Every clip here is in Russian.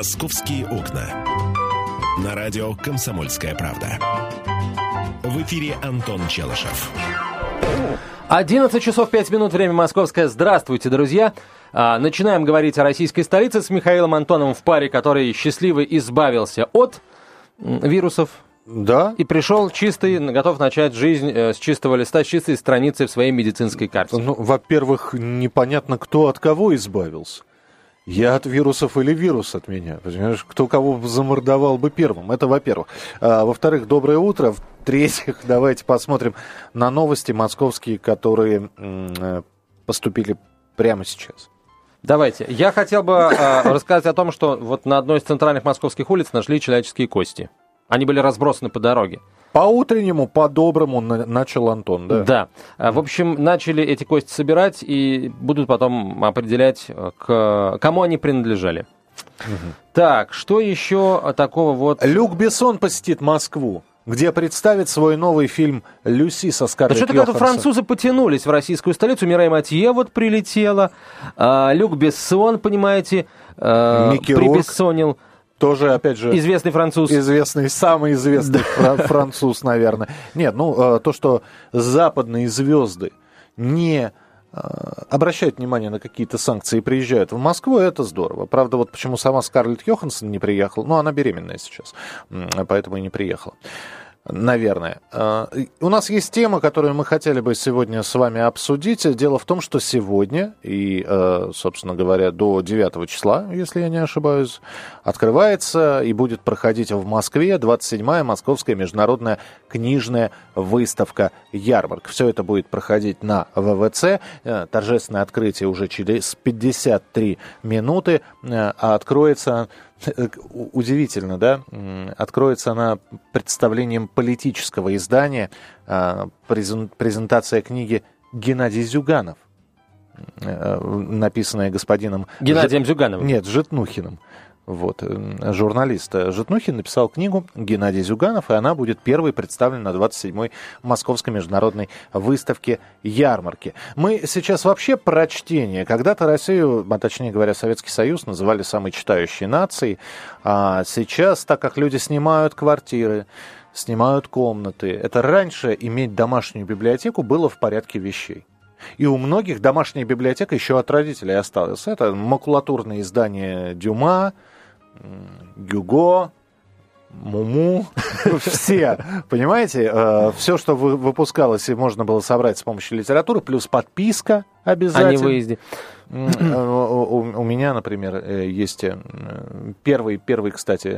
«Московские окна». На радио «Комсомольская правда». В эфире Антон Челышев. 11 часов 5 минут, время московское. Здравствуйте, друзья. А, начинаем говорить о российской столице с Михаилом Антоновым в паре, который счастливо избавился от вирусов, Да. и пришел чистый, готов начать жизнь э, с чистого листа, с чистой страницы в своей медицинской карте. Ну, во-первых, непонятно, кто от кого избавился. Я от вирусов или вирус от меня. Понимаешь, кто кого замордовал бы первым. Это во-первых. А, во-вторых, доброе утро. В-третьих, давайте посмотрим на новости московские, которые м, поступили прямо сейчас. Давайте. Я хотел бы э, рассказать о том, что вот на одной из центральных московских улиц нашли человеческие кости. Они были разбросаны по дороге. По-утреннему, по-доброму на- начал Антон, да? Да. А, В общем, начали эти кости собирать и будут потом определять, э, к кому они принадлежали. Так, что еще такого вот... Люк Бессон посетит Москву, где представит свой новый фильм «Люси» со Да Скарлетт что-то как-то французы потянулись в российскую столицу. Мирай Матье вот прилетела. а, Люк Бессон, понимаете, а, Микки Рурк. Тоже, опять же, Известный француз. известный, самый известный фра- француз, наверное. Нет, ну, э, то, что западные звезды не э, обращают внимание на какие-то санкции и приезжают в Москву, это здорово. Правда, вот почему сама Скарлетт Йоханссон не приехала, ну, она беременная сейчас, поэтому и не приехала. Наверное. И У нас есть тема, которую мы хотели бы сегодня с вами обсудить. Дело в том, что сегодня и, э, собственно говоря, до 9 числа, если я не ошибаюсь, открывается и будет проходить в Москве 27-я Московская международная книжная выставка «Ярмарка». Все это будет проходить на ВВЦ. Э, Торжественное открытие уже через 53 минуты. Э, А откроется Удивительно, да? Откроется она представлением политического издания, а, презен- презентация книги Геннадий Зюганов, э, написанная господином... Геннадием Жит- Зюгановым. Нет, Житнухиным. Вот, э, журналист э, Житнухин написал книгу Геннадий Зюганов, и она будет первой представлена на 27-й Московской международной выставке «Ярмарки». Мы сейчас вообще про чтение. Когда-то Россию, а точнее говоря, Советский Союз называли самой читающей нацией, а сейчас, так как люди снимают квартиры, снимают комнаты, это раньше иметь домашнюю библиотеку было в порядке вещей. И у многих домашняя библиотека еще от родителей осталась. Это макулатурные издания Дюма, Гюго, Муму, все, понимаете, все, что вы- выпускалось и можно было собрать с помощью литературы, плюс подписка О обязательно. невыезде. М, э, У у меня, например, э, есть э, первый, первый, кстати,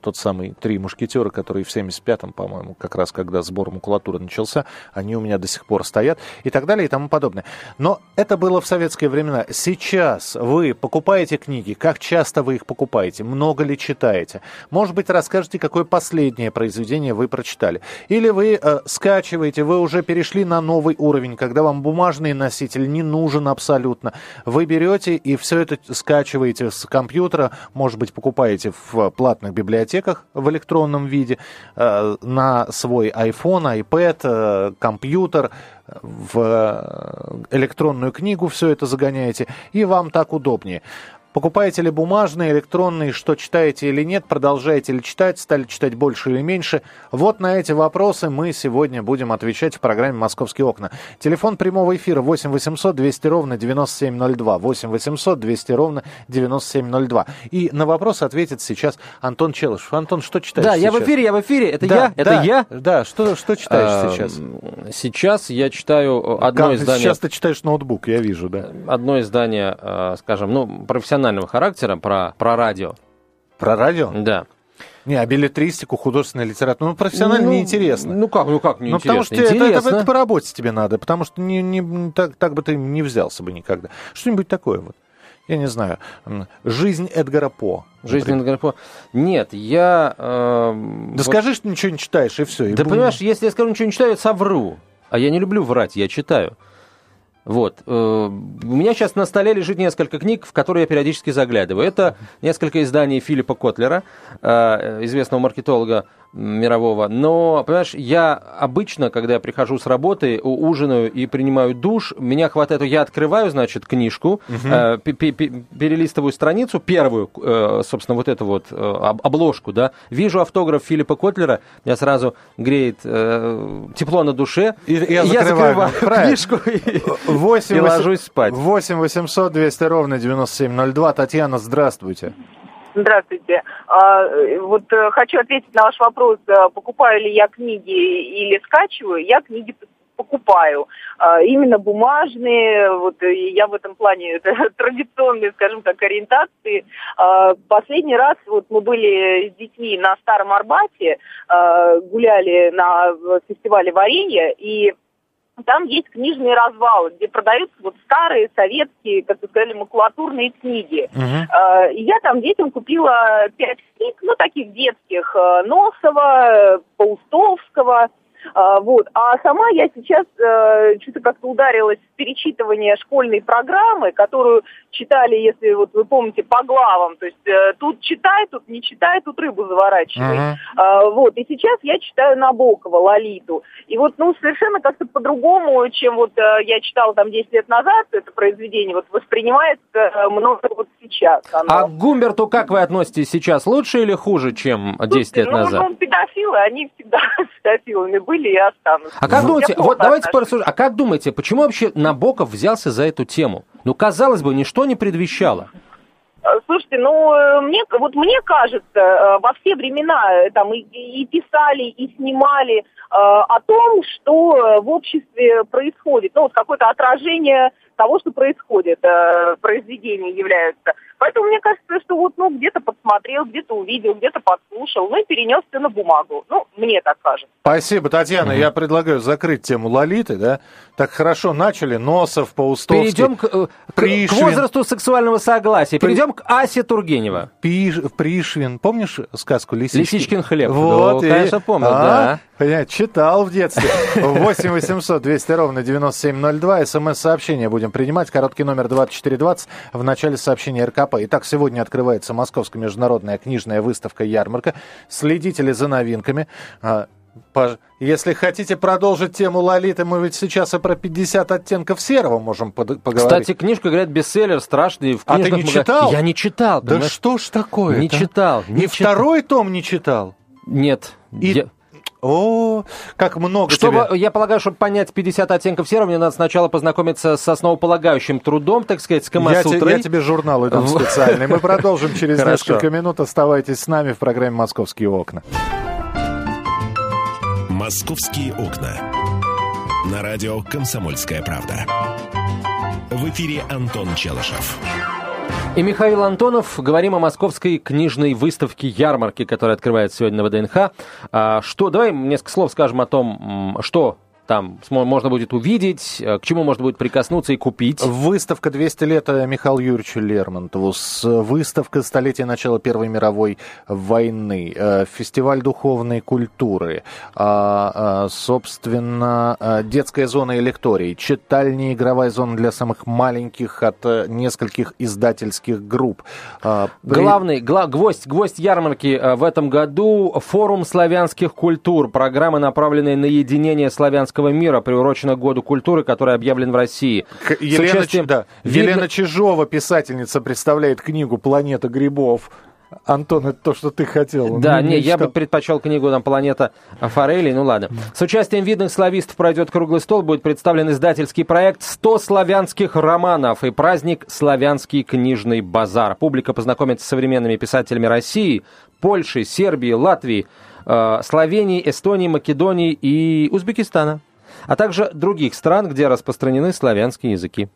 тот самый «Три мушкетера», который в 75-м, по-моему, как раз когда сбор макулатуры начался, они у меня до сих пор стоят и так далее и тому подобное. Но это было в советские времена. Сейчас вы покупаете книги, как часто вы их покупаете, много ли читаете? Может быть, расскажете, какое последнее произведение вы прочитали. Или вы э, скачиваете, вы уже перешли на новый уровень, когда вам бумажный носитель не нужен абсолютно. Вы берете и все это скачиваете с компьютера, может быть, покупаете в платных библиотеках в электронном виде, э, на свой iPhone, iPad, э, компьютер, в э, электронную книгу все это загоняете, и вам так удобнее. Покупаете ли бумажные, электронные, что читаете или нет, продолжаете ли читать, стали читать больше или меньше? Вот на эти вопросы мы сегодня будем отвечать в программе «Московские окна». Телефон прямого эфира 8 800 200 ровно 9702. 8 800 200 ровно 9702. И на вопрос ответит сейчас Антон Челышев. Антон, что читаешь Да, я в сейчас? эфире, я в эфире. Это Да, я? Это да, я? Да, что, что читаешь А, сейчас? Сейчас я читаю одно Как- издание Сейчас ты читаешь ноутбук, я вижу, да. одно издание, э, скажем, ну, профессионального характера про, про радио. Про радио? Да. Не, а билетристику, художественную литературу, ну, профессионально Ну, неинтересно. Ну как, ну как Ну, потому что неинтересно? это, это, это по работе тебе надо, потому что не, не- так, так бы ты не взялся бы никогда. Что-нибудь такое вот. Я не знаю. Жизнь Эдгара По. Жизнь. Эдгара По. Нет, я... э, Да вот- скажи, что ничего не читаешь, и все. Да понимаешь, если я скажу ничего не читаю, я совру. А я не люблю врать, я читаю. Вот. э, У меня сейчас на столе лежит несколько книг, в которые я периодически заглядываю. Это несколько изданий Филиппа Котлера, э, известного маркетолога мирового. Но, понимаешь, я обычно, когда я прихожу с работы, ужинаю и принимаю душ, меня хватает, я открываю, значит, книжку, угу. э, перелистываю страницу, первую, э, собственно, вот эту вот э, обложку, да, вижу автограф Филиппа Котлера, я сразу греет э, тепло на душе, и, и я, я закрываю книжку и, 8, и ложусь спать. 8 800 200 ровно 9702. Татьяна, здравствуйте. Здравствуйте. А, вот э, хочу ответить на ваш вопрос, э, покупаю ли я книги или скачиваю. Я книги покупаю. А, именно бумажные, вот я в этом плане это традиционные, скажем так, ориентации. А, последний раз вот мы были с детьми на Старом Арбате, гуляли на фестивале варенья, и там есть книжные развалы, где продаются вот старые советские, как вы сказали, макулатурные книги. Uh-huh. И я там детям купила пять книг, ну, таких детских, э, Носова, Паустовского, а, вот. А сама я сейчас э, что-то как-то ударилась в перечитывание школьной программы, которую читали, если вот вы помните, по главам. То есть э, тут читай, тут не читай, тут рыбу заворачивай. Uh-huh. А, вот. И сейчас я читаю Набокова, Лолиту. И вот, ну, совершенно как-то по-другому, чем вот э, я читала там 10 лет назад, это произведение вот воспринимается э, много вот сейчас. Оно. А к Гумберту как вы относитесь сейчас? Лучше или хуже, чем 10 Слушайте, лет ну, назад? Ну, педофилы, они всегда педофилами были и останутся. А как ну, думаете, вот давайте порассуждаем, а как думаете, почему вообще Набоков взялся за эту тему? Ну, казалось бы, ничто не предвещало. Э, слушайте, ну, э, мне, вот мне кажется, э, во все времена там и, и писали, и снимали э, о том, что в обществе происходит. Ну, вот какое-то отражение того, что происходит, э, произведения являются. Поэтому мне кажется, что вот, ну, где-то подсмотрел, где-то увидел, где-то подслушал, ну и перенес все на бумагу. Ну, мне так кажется. Спасибо, Татьяна. Mm-hmm. Я предлагаю закрыть тему Лолиты, да? Так хорошо начали. Носов, Паустовский. Перейдем к, э, к, к возрасту сексуального согласия. Перейдем При... к Асе Тургенева. Пиш... Пришвин. Помнишь сказку Лисичкин? Лисичкин хлеб. Вот, ну, и... конечно, помню, а, да. Понятно, читал в детстве. 8 800 200 ровно 9702. СМС-сообщение будем принимать. Короткий номер 2420 в начале сообщения РКП. Итак, сегодня открывается Московская международная книжная выставка «Ярмарка». Следите ли за новинками? А, если хотите продолжить тему Лолиты, мы ведь сейчас и про 50 оттенков серого можем поговорить. Кстати, книжка, говорят, бестселлер, страшный. В а ты не читал? Я не читал. Да понимаешь? что ж такое Не читал. Не, не читал. второй том не читал? Нет. И... Я... О, как много чтобы, тебе. Я полагаю, чтобы понять 50 оттенков серого, мне надо сначала познакомиться с основополагающим трудом, так сказать, с Камасутрой. Я, я тебе журналы дам специальные. Мы продолжим через несколько минут. Оставайтесь с нами в программе «Московские окна». «Московские окна». На радио «Комсомольская правда». В эфире Антон Челышев. И Михаил Антонов. Говорим о московской книжной выставке ярмарки, которая открывается сегодня на ВДНХ. А, что, давай несколько слов скажем о том, что там можно будет увидеть, э, к чему можно будет прикоснуться и купить. Выставка 200 лет Михаилу Юрьевичу Лермонтову, выставка столетия начала Первой мировой войны, э, фестиваль духовной культуры, а, а, собственно, э, детская зона и лекторий, читальня игровая зона для самых маленьких от нескольких издательских групп. А, Главный, гла, гвоздь, гвоздь ярмарки в этом году – форум славянских культур, программа, направленная на единение славянского арабского мира, приурочена к Году культуры, который объявлен в России. Елена, участием... да. Видно... Елена Чижова, писательница, представляет книгу «Планета грибов». Антон, это то, что ты хотел. Да, не, не я бы предпочел книгу там «Планета форелей», ну ладно. С участием видных славистов пройдет круглый стол, будет представлен издательский проект «100 славянских романов» и праздник «Славянский книжный базар». Публика познакомится с современными писателями России, Польши, Сербии, Латвии, э, Словении, Эстонии, Македонии и Узбекистана а также других стран, где распространены славянские языки.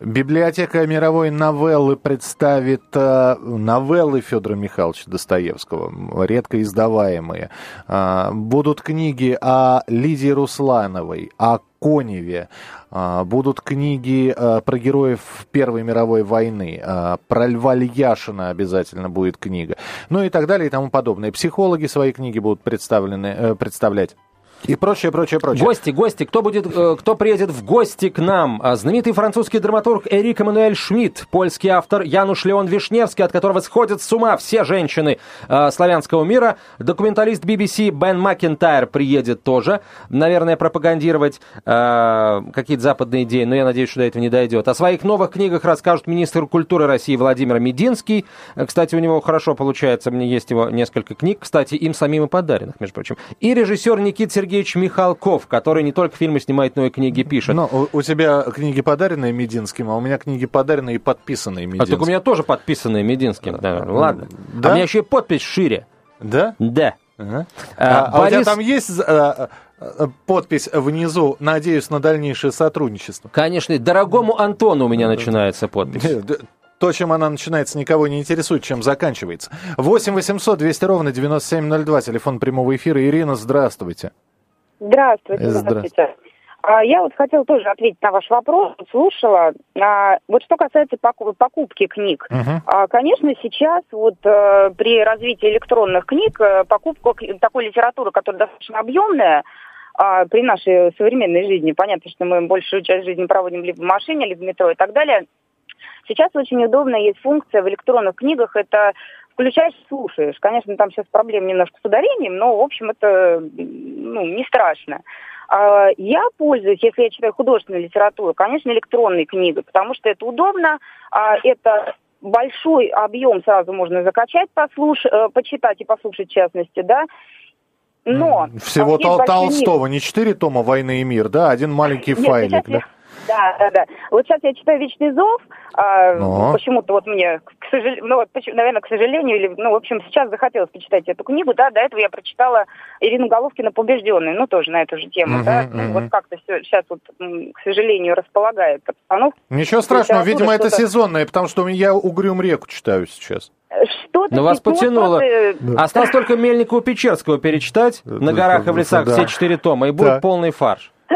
Библиотека мировой новеллы представит э, новеллы Федора Михайловича Достоевского, редко издаваемые. Э, будут книги о Лидии Руслановой, о Коневе. Э, будут книги э, про героев Первой мировой войны. Э, про Льва Льяшина обязательно будет книга. Ну и так далее и тому подобное. Психологи свои книги будут представлены, э, представлять. И прочее, прочее, прочее. Гости, гости. Кто будет, э, кто приедет в гости к нам? А, знаменитый французский драматург Эрик Эммануэль Шмидт, польский автор Януш Леон Вишневский, от которого сходят с ума все женщины э, славянского мира. Документалист BBC Бен Макентайр приедет тоже. Наверное, пропагандировать э, какие-то западные идеи, но я надеюсь, что до этого не дойдет. О своих новых книгах расскажет министр культуры России Владимир Мединский. Кстати, у него хорошо получается, мне есть его несколько книг, кстати, им самим и подаренных, между прочим. И режиссер Никит Сергеевич Сергеевич Михалков, который не только фильмы снимает, но и книги пишет. Но у, у тебя книги подаренные Мединским, а у меня книги подаренные и подписанные Мединским. А так у меня тоже подписанные Мединским. Да, ладно. Да? А у меня еще и подпись шире. Да? Да. Ага. А, а, Борис... а у тебя там есть а, а, подпись внизу «Надеюсь на дальнейшее сотрудничество»? Конечно. Дорогому Антону у меня начинается подпись. То, чем она начинается, никого не интересует, чем заканчивается. 8 800 200 ровно 9702, телефон прямого эфира. Ирина, здравствуйте. Здравствуйте. Здравствуйте. А, я вот хотела тоже ответить на ваш вопрос, слушала. А, вот что касается покупки книг. Uh-huh. Конечно, сейчас вот э, при развитии электронных книг э, покупка такой литературы, которая достаточно объемная, при нашей современной жизни, понятно, что мы большую часть жизни проводим либо в машине, либо в метро и так далее. Сейчас очень удобно, есть функция в электронных книгах, это включаешь, слушаешь. Конечно, там сейчас проблем немножко с ударением, но, в общем, это ну, не страшно. А, я пользуюсь, если я читаю художественную литературу, конечно, электронной книгой, потому что это удобно, а, это большой объем сразу можно закачать, послуш... Э, почитать и послушать в частности, да. Но... Всего Тол- Толстого, не четыре тома «Войны и мир», да, один маленький Нет, файлик, да? Да, да, да. Вот сейчас я читаю «Вечный зов», а, Но. почему-то вот мне, к сожалению, ну, вот, наверное, к сожалению, или, ну, в общем, сейчас захотелось почитать эту книгу, да, до этого я прочитала Ирину Головкину «Побежденный», ну, тоже на эту же тему, угу, да, угу. вот как-то все сейчас вот, к сожалению, располагает обстановку. Ничего страшного, видимо, это сезонное, потому что я «Угрюм реку» читаю сейчас. Что-то Но вас потянуло. Ты... Осталось только Мельникова Печерского перечитать на горах и в лесах да. все четыре тома, и будет да. полный фарш.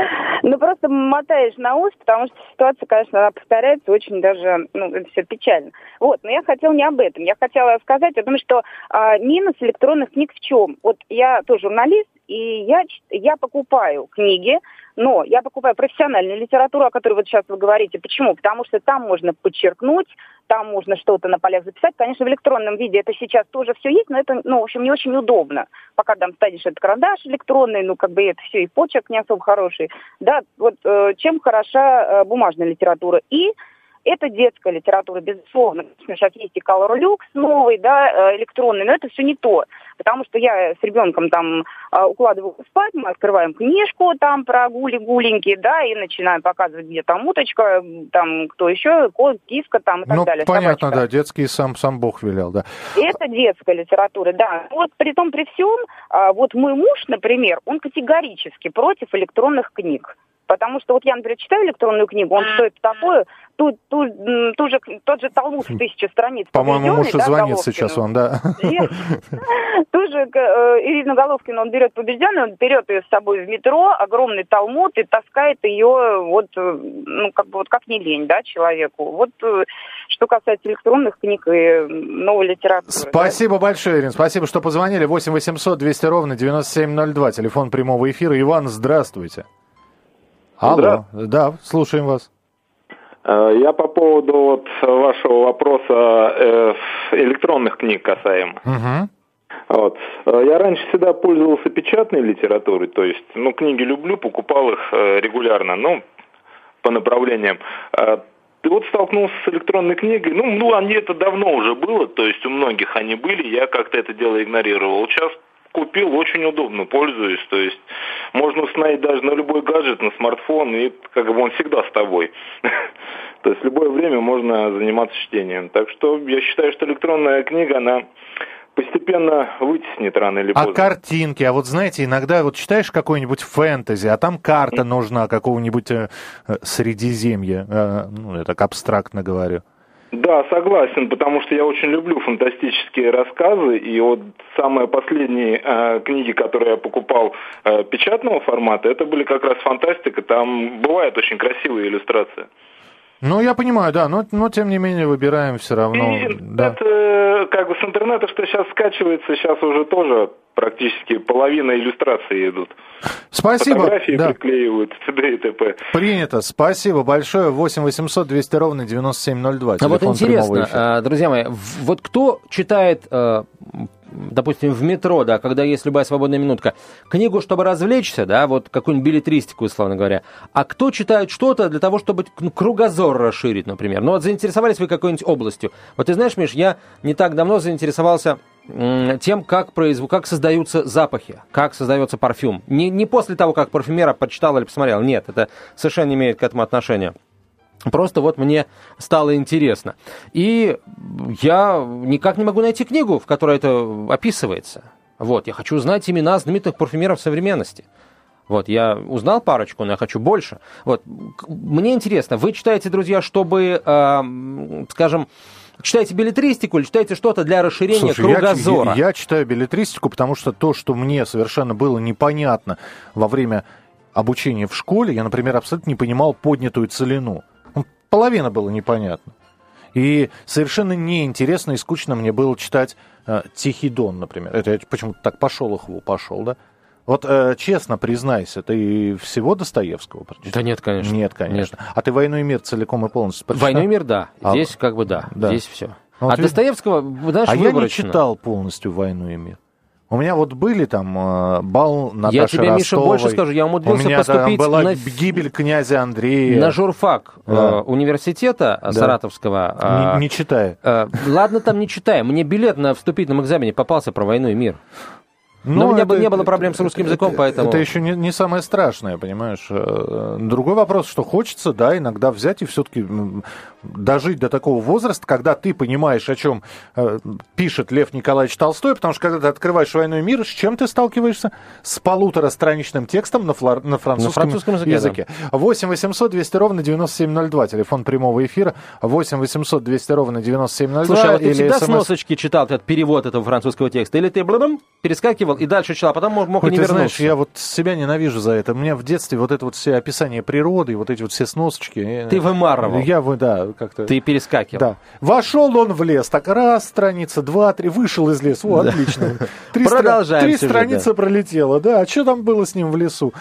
Ну, просто мотаешь на ус, потому что ситуация, конечно, она повторяется очень даже, ну, это все печально. Вот, но я хотела не об этом. Я хотела сказать о том, что а, минус электронных книг в чем? Вот я тоже журналист, и я, я покупаю книги, но я покупаю профессиональную литературу, о которой вот сейчас вы говорите. Почему? Потому что там можно подчеркнуть, там можно что-то на полях записать. Конечно, в электронном виде это сейчас тоже все есть, но это, ну, в общем, не очень удобно. Пока там ставишь этот карандаш электронный, ну, как бы это все, и почерк не особо хороший. Да, вот э, чем хороша э, бумажная литература. И это детская литература, безусловно. Сейчас есть и Color Lux новый, да, э, электронный, но это все не то. Потому что я с ребенком там э, укладываю спать, мы открываем книжку там про гули-гуленьки, да, и начинаем показывать, где там уточка, там кто еще, кот, киска там и так ну, далее. понятно, собачка. да, детский сам, сам Бог велел, да. Это детская литература, да. Вот при том, при всем, а, вот мой муж, например, он категорически против электронных книг. Потому что вот я, например, читаю электронную книгу, он стоит такое, ту, ту, ту же, тот же Талмуд в тысячу страниц. По-моему, муж да, звонит Головкину. сейчас вам, да. Тоже э, Ирина Головкина, он берет побежденную, он берет ее с собой в метро, огромный Талмуд, и таскает ее вот, э, ну, как бы вот как не лень, да, человеку. Вот э, что касается электронных книг и новой литературы. Спасибо да? большое, Ирина, спасибо, что позвонили. 8 800 200 ровно 9702, телефон прямого эфира. Иван, здравствуйте. Алло, да, слушаем вас. Э, я по поводу вот вашего вопроса э, электронных книг касаемо. Угу. Вот. Э, я раньше всегда пользовался печатной литературой, то есть, ну, книги люблю, покупал их регулярно, ну, по направлениям. Ты вот столкнулся с электронной книгой, ну, ну, они это давно уже было, то есть у многих они были, я как-то это дело игнорировал. Сейчас купил, очень удобно, пользуюсь. То есть можно установить даже на любой гаджет, на смартфон, и как бы он всегда с тобой. То есть в любое время можно заниматься чтением. Так что я считаю, что электронная книга, она постепенно вытеснит рано или а поздно. А картинки, а вот знаете, иногда вот читаешь какой-нибудь фэнтези, а там карта нужна какого-нибудь э, Средиземья, э, ну, я так абстрактно говорю. Да, согласен, потому что я очень люблю фантастические рассказы, и вот самые последние э, книги, которые я покупал э, печатного формата, это были как раз фантастика, там бывает очень красивые иллюстрации. Ну, я понимаю, да, но, но тем не менее выбираем все равно. И да. это как бы с интернета, что сейчас скачивается, сейчас уже тоже практически половина иллюстраций идут. Спасибо. Фотографии да. приклеивают, т.д. и т.п. Принято. Спасибо большое. 8 800 200 ровно 9702. А вот Телефон прямого интересно, а, друзья мои, вот кто читает, э, допустим, в метро, да, когда есть любая свободная минутка, книгу, чтобы развлечься, да, вот какую-нибудь билетристику, условно говоря, а кто читает что-то для того, чтобы ну, кругозор расширить, например? Ну вот заинтересовались вы какой-нибудь областью. Вот ты знаешь, Миш, я не так давно заинтересовался тем, как, произву, как создаются запахи, как создается парфюм. Не, не после того, как парфюмера почитал или посмотрел, нет, это совершенно не имеет к этому отношения. Просто вот мне стало интересно. И я никак не могу найти книгу, в которой это описывается. Вот, я хочу знать имена знаменитых парфюмеров современности. Вот, я узнал парочку, но я хочу больше. Вот, мне интересно, вы читаете, друзья, чтобы, эм, скажем, читаете билетристику или читаете что-то для расширения Слушай, я- кругозора? Я, я читаю билетристику, потому что то, что мне совершенно было непонятно во время обучения в школе, я, например, абсолютно не понимал поднятую целину. Ну, Половина было непонятно. И совершенно неинтересно и скучно мне было читать э, «Тихий дон», например. Это я почему-то так по Шолохову пошел, да? Вот э, честно признайся, ты всего Достоевского прочитал? Да нет, конечно. Нет, конечно. А ты «Войну и мир» целиком и полностью прочитал? «Войну и мир», да. А- Здесь как бы да, Да. здесь все. Ну, а вот видишь- Достоевского, знаешь, А я не выборочно. читал полностью «Войну и мир». У меня вот были там э, бал Наташи Я тебе, Миша, Ростовой. больше скажу, я умудрился У меня там поступить была на- гибель князя Андрея. На журфак э, Да. университета э, Саратовского. э, Не, не читая. э, ладно, там не читая. Мне билет на вступительном экзамене попался про войну и мир. Но у меня бы не было проблем с русским языком, это- поэтому- Это еще не, не самое страшное, понимаешь. Э, Другой вопрос, что хочется, да, иногда взять и все-таки дожить до такого возраста, когда ты понимаешь, о чем э, пишет Лев Николаевич Толстой, потому что когда ты открываешь «Войну и мир», с чем ты сталкиваешься? С полуторастраничным текстом на, флор- на французском, французском языке, языке. 8 800 200 ровно 9702, телефон прямого эфира. 8 800 200 ровно 9702. Слушай, а вот ты всегда с SMS. носочки читал этот перевод этого французского текста? Или ты блам, перескакивал и дальше читал, а потом мог, мог и не ты вернуться? знаешь, я вот себя ненавижу за это. У меня в детстве вот это вот все описание природы, вот эти вот все сносочки. э, Ты вымарывал. Я, вы, да, как-то... Ты перескакивал. Да. Вошел он в лес, так раз страница, два, три, вышел из леса. О, отлично. Три, Продолжаем три сюжет, страницы да. пролетело. Да, а что там было с ним в лесу?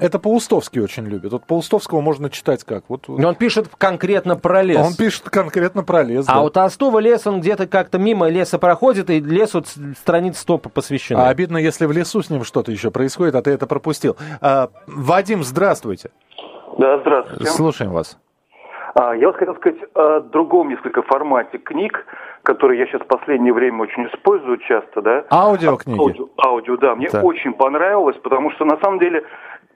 Это Паустовский очень любит. Вот Паустовского можно читать как? Вот Но он пишет конкретно про лес. он пишет конкретно про лес. А да. у Толстого лес, он где-то как-то мимо леса проходит, и лесу страниц 100 посвящены. А обидно, если в лесу с ним что-то еще происходит, а ты это пропустил. А, Вадим, здравствуйте. Да, здравствуйте. Слушаем вас. А, Я вот хотел сказать о другом несколько формате книг, которые я сейчас в последнее время очень использую часто, да. Аудиокниги. Аудио, аудио, да. Мне Так. очень понравилось, потому что на самом деле,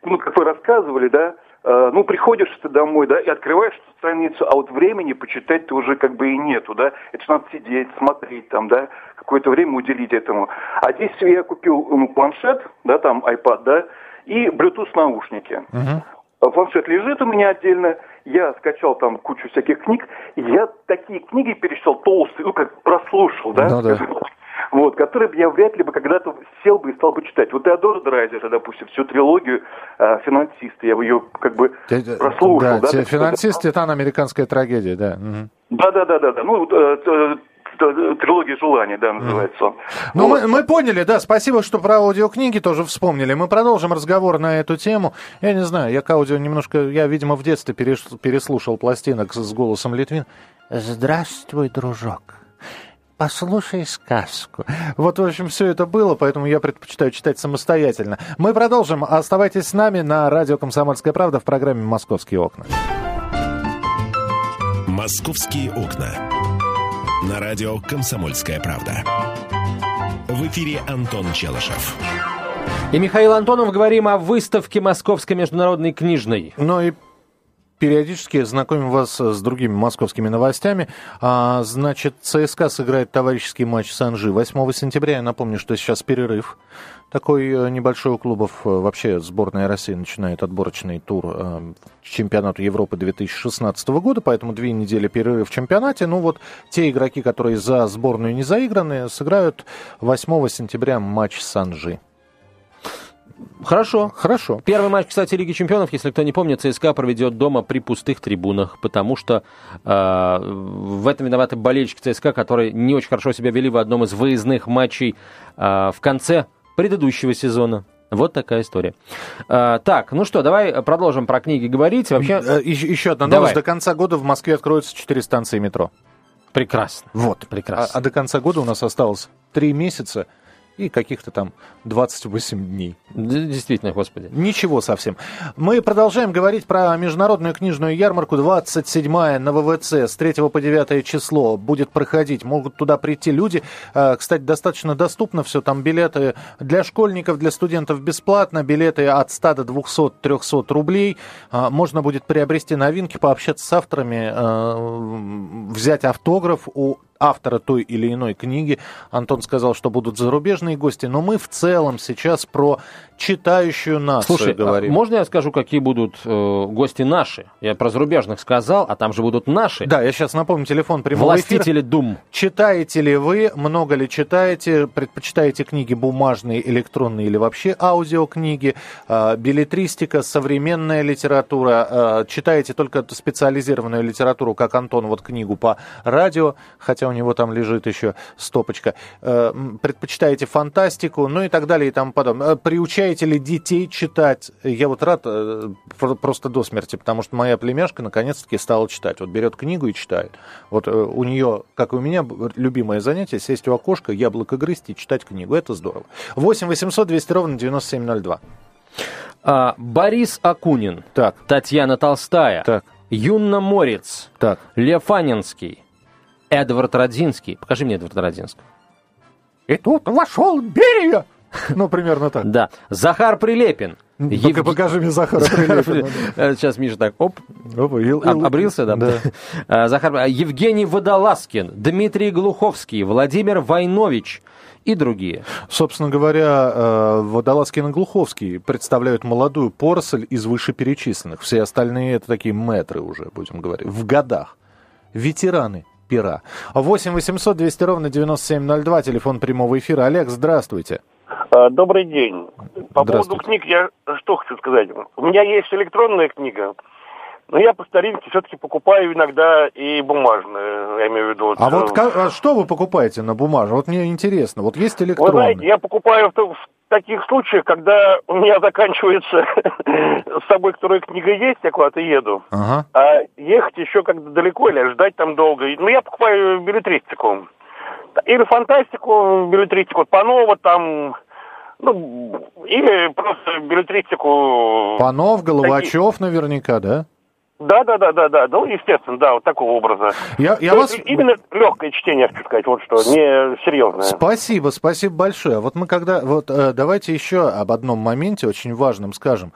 ну, как вы рассказывали, да, ну, приходишь ты домой, да, и открываешь страницу, а вот времени почитать ты уже как бы и нету, да. Это надо сидеть, смотреть там, да, какое-то время уделить этому. А здесь я купил ну, планшет, да, там iPad, да, и Bluetooth наушники. А Планшет лежит у меня отдельно, я скачал там кучу всяких книг, я такие книги перечитал толстые, ну как прослушал, да, Ну да. Вот, которые бы я вряд ли бы когда-то сел бы и стал бы читать. Вот Теодор Драйзера, допустим, всю трилогию э, «Финансисты», я бы ее как бы прослушал. Да, да, финансист, титан, американская трагедия, да. мгм. Да, да, да, да, да. Ну, э, трилогия желаний, да, называется он. Ну, Вот. мы, мы поняли, да, спасибо, что про аудиокниги тоже вспомнили. Мы продолжим разговор на эту тему. Я не знаю, я к аудио немножко, я, видимо, в детстве переш- переслушал пластинок с, с голосом Литвин. Здравствуй, дружок. Послушай сказку. Вот, в общем, все это было, поэтому я предпочитаю читать самостоятельно. Мы продолжим. Оставайтесь с нами на радио «Комсомольская правда» в программе «Московские окна». «Московские окна». На радио «Комсомольская правда». В эфире Антон Челышев. И Михаил Антонов говорим о выставке Московской международной книжной. Ну и периодически знакомим вас с другими московскими новостями. А, значит, ЦСКА сыграет товарищеский матч с Анжи 8 сентября. Я напомню, что сейчас перерыв. Такой э, небольшой у клубов. Э, Вообще сборная России начинает отборочный тур э, чемпионату Европы 2016 года, поэтому две недели перерыв в чемпионате. Ну вот те игроки, которые за сборную не заиграны, сыграют 8 сентября матч с Анжи. Хорошо. Хорошо. Первый матч, кстати, Лиги Чемпионов, если кто не помнит, ЦСКА проведет дома при пустых трибунах, потому что э, в этом виноваты болельщики ЦСКА, которые не очень хорошо себя вели в одном из выездных матчей э, в конце предыдущего сезона. Вот такая история. А, так, ну что, давай продолжим про книги говорить. Вообще... Э, еще, еще одна новость. Давай. До конца года в Москве откроются четыре станции метро. Прекрасно. Вот. Прекрасно. А, а до конца года у нас осталось три месяца и каких-то там 28 дней. Действительно, господи. Ничего совсем. Мы продолжаем говорить про международную книжную ярмарку 27 на ВВЦ с 3 по 9 число будет проходить. Могут туда прийти люди. А, кстати, достаточно доступно все. Там билеты для школьников, для студентов бесплатно. Билеты от 100 до 200-300 рублей. А, можно будет приобрести новинки, пообщаться с авторами, а, взять автограф у автора той или иной книги. Антон сказал, что будут зарубежные гости, но мы в целом сейчас про читающую нацию Слушай, говорим. А можно я скажу, какие будут э, гости наши? Я про зарубежных сказал, а там же будут наши. Да, я сейчас напомню телефон прямого Властители эфира. дум. Читаете ли вы, много ли читаете, предпочитаете книги бумажные, электронные или вообще аудиокниги, э, билетристика, современная литература, э, читаете только специализированную литературу, как Антон, вот книгу по радио, хотя у него там лежит еще стопочка, э, предпочитаете фантастику, ну и так далее и тому подобное. Э, приучаете ли детей читать? Я вот рад э, просто до смерти, потому что моя племяшка наконец-таки стала читать. Вот берет книгу и читает. Вот у нее, как и у меня, любимое занятие сесть у окошка, яблоко грызть и читать книгу. Это здорово. 8 800 200 ровно 9702. А, Борис Акунин. Так. Татьяна Толстая. Так. Юнна Морец. Так. Лев Анинский. Эдвард Родзинский. Покажи мне Эдварда Родзинского. И тут вошел Берия. Ну, примерно так. Да. Захар Прилепин. Ев... покажи мне Захара Прилепина. Сейчас Миша так, оп, обрился, да? А, Захар, а, Евгений Водолазкин, Дмитрий Глуховский, Владимир Войнович и другие. Собственно говоря, э, Водолазкин и Глуховский представляют молодую поросль из вышеперечисленных. Все остальные это такие метры уже, будем говорить, в годах. Ветераны пера. 8 800 200 ровно 9702, телефон прямого эфира. Олег, здравствуйте. А, добрый день. По поводу книг я что хочу сказать. У меня есть электронная книга, но я по старинке все-таки покупаю иногда и бумажные, я имею в виду. А вот как, а что вы покупаете на бумаже? Вот мне интересно. Вот есть электронные. Вы знаете, я покупаю в, в таких случаях, когда у меня заканчивается с собой, которая книга есть, я куда-то еду, ага. а ехать еще как-то далеко или ждать там долго. Ну, я покупаю билетристику. Или фантастику, билетристику Панова там, ну, или просто билетристику... Панов, Головачев такие. наверняка, да? Да, да, да, да, да. Ну, естественно, да, вот такого образа. Я, я вас... Именно легкое чтение, хочу сказать, вот что, не серьезное. Спасибо, спасибо большое. Вот мы когда... Вот э, давайте еще об одном моменте очень важном скажем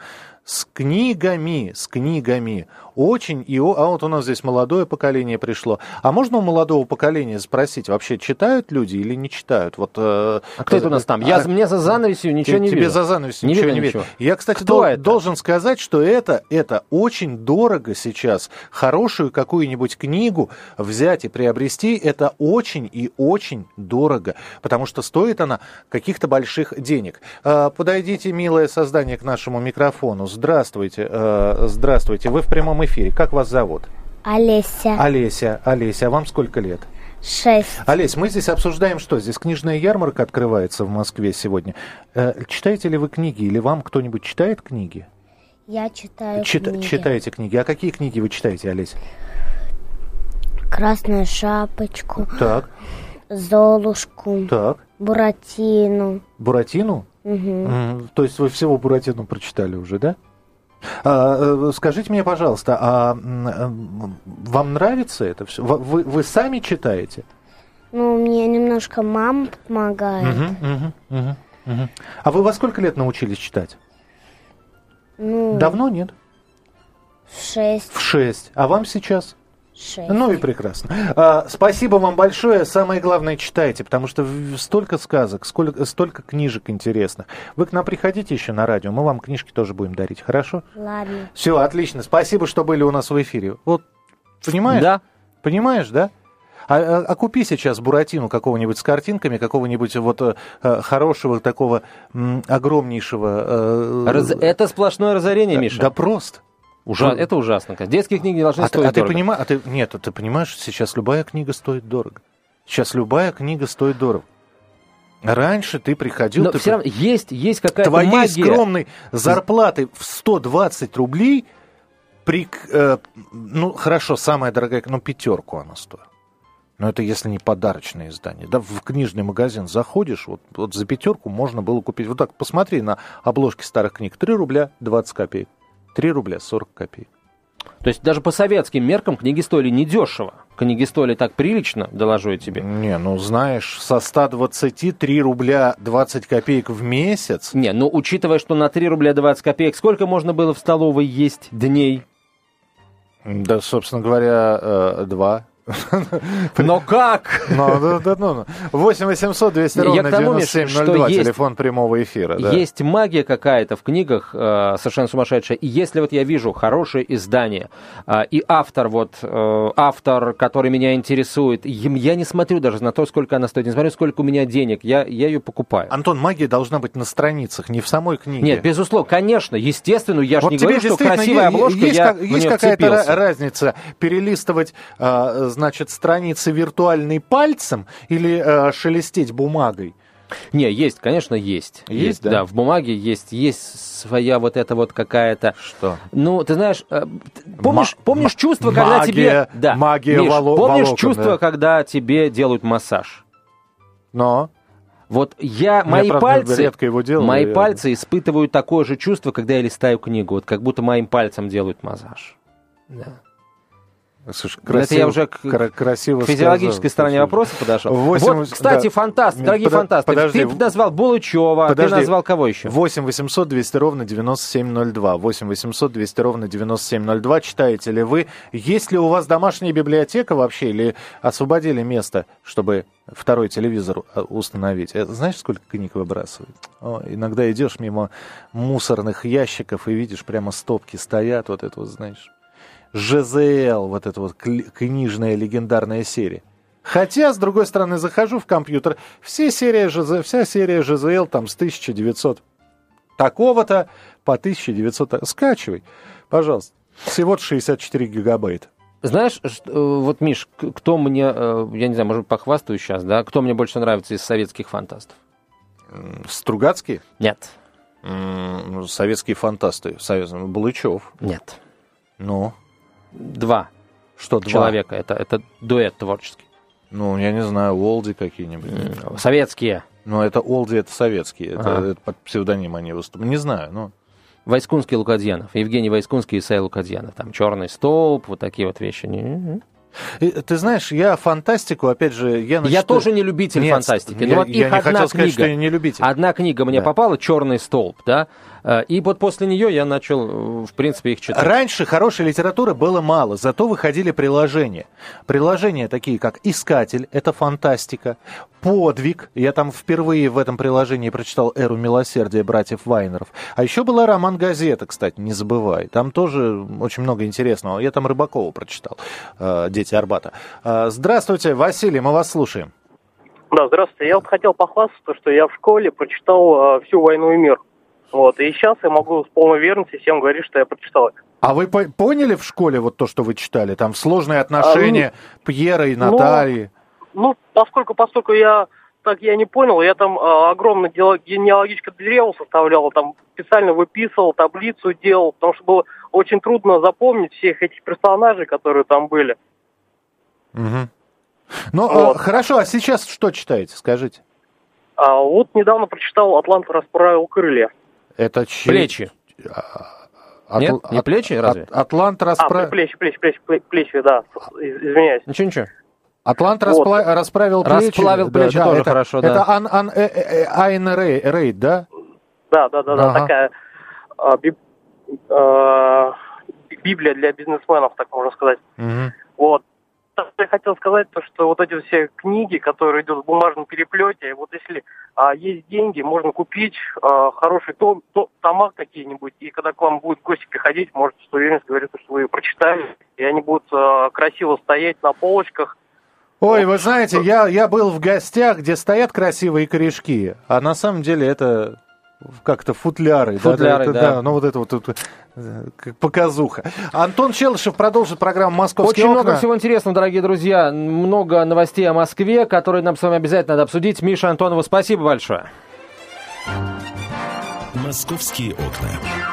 с книгами, с книгами. Очень и... А вот у нас здесь молодое поколение пришло. А можно у молодого поколения спросить, вообще читают люди или не читают? Вот, э, а кто это у нас там? Я, а, мне за занавесью ничего не тебе вижу. Тебе за занавесью не ничего не вижу. Я, кстати, дол- это? должен сказать, что это, это очень дорого сейчас. Хорошую какую-нибудь книгу взять и приобрести, это очень и очень дорого. Потому что стоит она каких-то больших денег. Э, подойдите, милое создание, к нашему микрофону Здравствуйте, э, здравствуйте. Вы в прямом эфире. Как вас зовут? Олеся. Олеся, Олеся. А вам сколько лет? Шесть. Олесь, мы здесь обсуждаем что? Здесь книжная ярмарка открывается в Москве сегодня. Э, читаете ли вы книги или вам кто-нибудь читает книги? Я читаю Чит- книги. Читаете книги. А какие книги вы читаете, Олесь? Красную шапочку. Так. Золушку. Так. Буратину. Буратину? Угу. То есть вы всего Буратино прочитали уже, да? А, э, скажите мне, пожалуйста, а э, вам нравится это все? Вы, вы сами читаете? Ну, мне немножко мама помогает. Угу, угу, угу, угу. А вы во сколько лет научились читать? Ну, Давно нет? В шесть. В шесть. А вам сейчас? 6. Ну и прекрасно. А, спасибо вам большое. Самое главное, читайте, потому что столько сказок, сколько, столько книжек интересных. Вы к нам приходите еще на радио, мы вам книжки тоже будем дарить, хорошо? Ладно. Все, отлично. Спасибо, что были у нас в эфире. Вот, понимаешь? Да. Понимаешь, да? А, а, а купи сейчас Буратину какого-нибудь с картинками, какого-нибудь вот э, хорошего такого м, огромнейшего... Э, Раз... Это сплошное разорение, Миша. Да просто. Ужа... Это ужасно. Детские книги должны а стоить ты, а дорого. Ты понимаешь, а ты, нет, ты понимаешь, сейчас любая книга стоит дорого. Сейчас любая книга стоит дорого. Раньше ты приходил... Но ты... все равно есть, есть какая-то Твоей магия. скромной зарплаты в 120 рублей при... Э, ну, хорошо, самая дорогая, ну, пятерку она стоит. Но это если не подарочное издание. Да, в книжный магазин заходишь, вот, вот за пятерку можно было купить. Вот так, посмотри на обложки старых книг. 3 рубля 20 копеек. 3 рубля 40 копеек. То есть даже по советским меркам книги стоили недешево. Книги стоили так прилично, доложу я тебе. Не, ну знаешь, со 123 рубля 20 копеек в месяц. Не, ну учитывая, что на 3 рубля 20 копеек, сколько можно было в столовой есть дней? Да, собственно говоря, э, два. Но как? Ну, да, да, ну, 8 800 200 ровно 9702, телефон прямого эфира. Есть магия какая-то в книгах э, совершенно сумасшедшая. И если вот я вижу хорошее издание, э, и автор, вот, э, автор, который меня интересует, я не смотрю даже на то, сколько она стоит, не смотрю, сколько у меня денег, я, я ее покупаю. Антон, магия должна быть на страницах, не в самой книге. Нет, безусловно, конечно, естественно, я же не говорю, что красивая обложка, я Есть какая-то разница перелистывать значит, страницы виртуальной пальцем или э, шелестеть бумагой? Не, есть, конечно, есть. Есть, есть да? Да, в бумаге есть, есть своя вот эта вот какая-то... Что? Ну, ты знаешь, э, помнишь, помнишь чувство, магия, когда тебе... Да, магия Миш, воло- помнишь волокон, чувство, да. когда тебе делают массаж? Но... Вот я, Ну, мои правда, пальцы, редко его делаю, мои я- пальцы испытывают такое же чувство, когда я листаю книгу, вот как будто моим пальцем делают массаж. Да. Слушай, Ну, это я уже к, кра- красиво к физиологической сказал. стороне вопроса подошел. Восемь- вот, кстати, да. фантаст, дорогие Подо- фантасты. подожди. Ты назвал Булычева, Подожди. ты назвал кого еще? 8 800 200 ровно 9702. 8 800 200 ровно 9702. Читаете ли вы? Есть ли у вас домашняя библиотека вообще? Или освободили место, чтобы второй телевизор э, установить? Э, Знаешь, сколько книг выбрасывают? О, иногда идешь мимо мусорных ящиков и видишь, прямо стопки стоят. Вот это вот, знаешь. ЖЗЛ, вот эта вот книжная легендарная серия. Хотя, с другой стороны, захожу в компьютер, все серия ЖЗ, вся серия ЖЗЛ там с 1900 такого-то по 1900. та- Скачивай, пожалуйста. Всего 64 гигабайта. Знаешь, э, вот, Миш, кто мне, э, я не знаю, может, похвастаю сейчас, да, кто мне больше нравится из советских фантастов? Стругацкий? Нет. Советские фантасты. Совет... Булычев. Нет. Ну, Два что, два? человека. Это, это дуэт творческий. Ну, я не знаю, Олди какие-нибудь. М, Советские. Ну, это Олди, это советские. Это, Ага. это под псевдоним они выступают. Не знаю, ну. Войскунский Лукадьянов. Евгений Войскунский и Исай Лукадьянов. Там черный столб, вот такие вот вещи. Не- И, Ты знаешь, я фантастику, опять же, я Я начитаю- тоже не любитель Нет, фантастики. Я, Но вот я их не одна хотел сказать, книга. что я не любитель. Одна книга мне Да. попала, «Черный столб», да, Э, и вот после нее я начал, э, в принципе, их читать. Раньше хорошей литературы было мало, зато выходили приложения. Приложения такие, как «Искатель», это фантастика, «Подвиг», я там впервые в этом приложении прочитал «Эру милосердия» братьев Вайнеров. А еще была роман-газета, кстати, не забывай. Там тоже очень много интересного. Я там Рыбакова прочитал, э, «Дети Арбата». Э, Здравствуйте, Василий, мы вас слушаем. Да, здравствуйте. Я вот хотел похвастаться, что я в школе прочитал э, всю «Войну и мир». Вот, и сейчас я могу с полной верностью всем говорить, что я прочитал это. А вы по- поняли в школе вот то, что вы читали? Там сложные отношения Пьера и Натальи. Ну, поскольку, поскольку я так я не понял, я там э, огромное генеалогическое древо составлял, там специально выписывал, таблицу делал, потому что было очень трудно запомнить всех этих персонажей, которые там были. Мгм. Ну, Вот. а, хорошо, а сейчас что читаете, скажите? А вот недавно прочитал «Атлант расправил крылья». Это чей- Плечи. Атл- Нет? Не Ат- плечи разве? Ат- Атлант, А, распра- плечи, плечи, плечи, плечи, да, из- извиняюсь. Ничего, ничего. Атлант Вот. распла- расправил плечи. Расплавил плечи тоже это, хорошо, да. Это Ан, Ан- э- э- Айн Рей- Рейд, да? Да, да, да, да, Ага. такая а, би- а, Библия для бизнесменов, так можно сказать. Мгм. Вот. Я хотел сказать, то, что вот эти все книги, которые идут в бумажном переплете, вот если а, есть деньги, можно купить а, хороший том, то- тома какие-нибудь, и когда к вам будет гости приходить, можете с уверенностью говорить, что вы прочитали, и они будут а, красиво стоять на полочках. Ой, вы знаете, я, я был в гостях, где стоят красивые корешки, а на самом деле это как-то футляры. Футляры, да. да, да. да ну вот это вот, вот как показуха. Антон Челышев продолжит программу «Московские Очень окна». много всего интересного, дорогие друзья. Много новостей о Москве, которые нам с вами обязательно надо обсудить. Миша Антонова, спасибо большое. «Московские окна».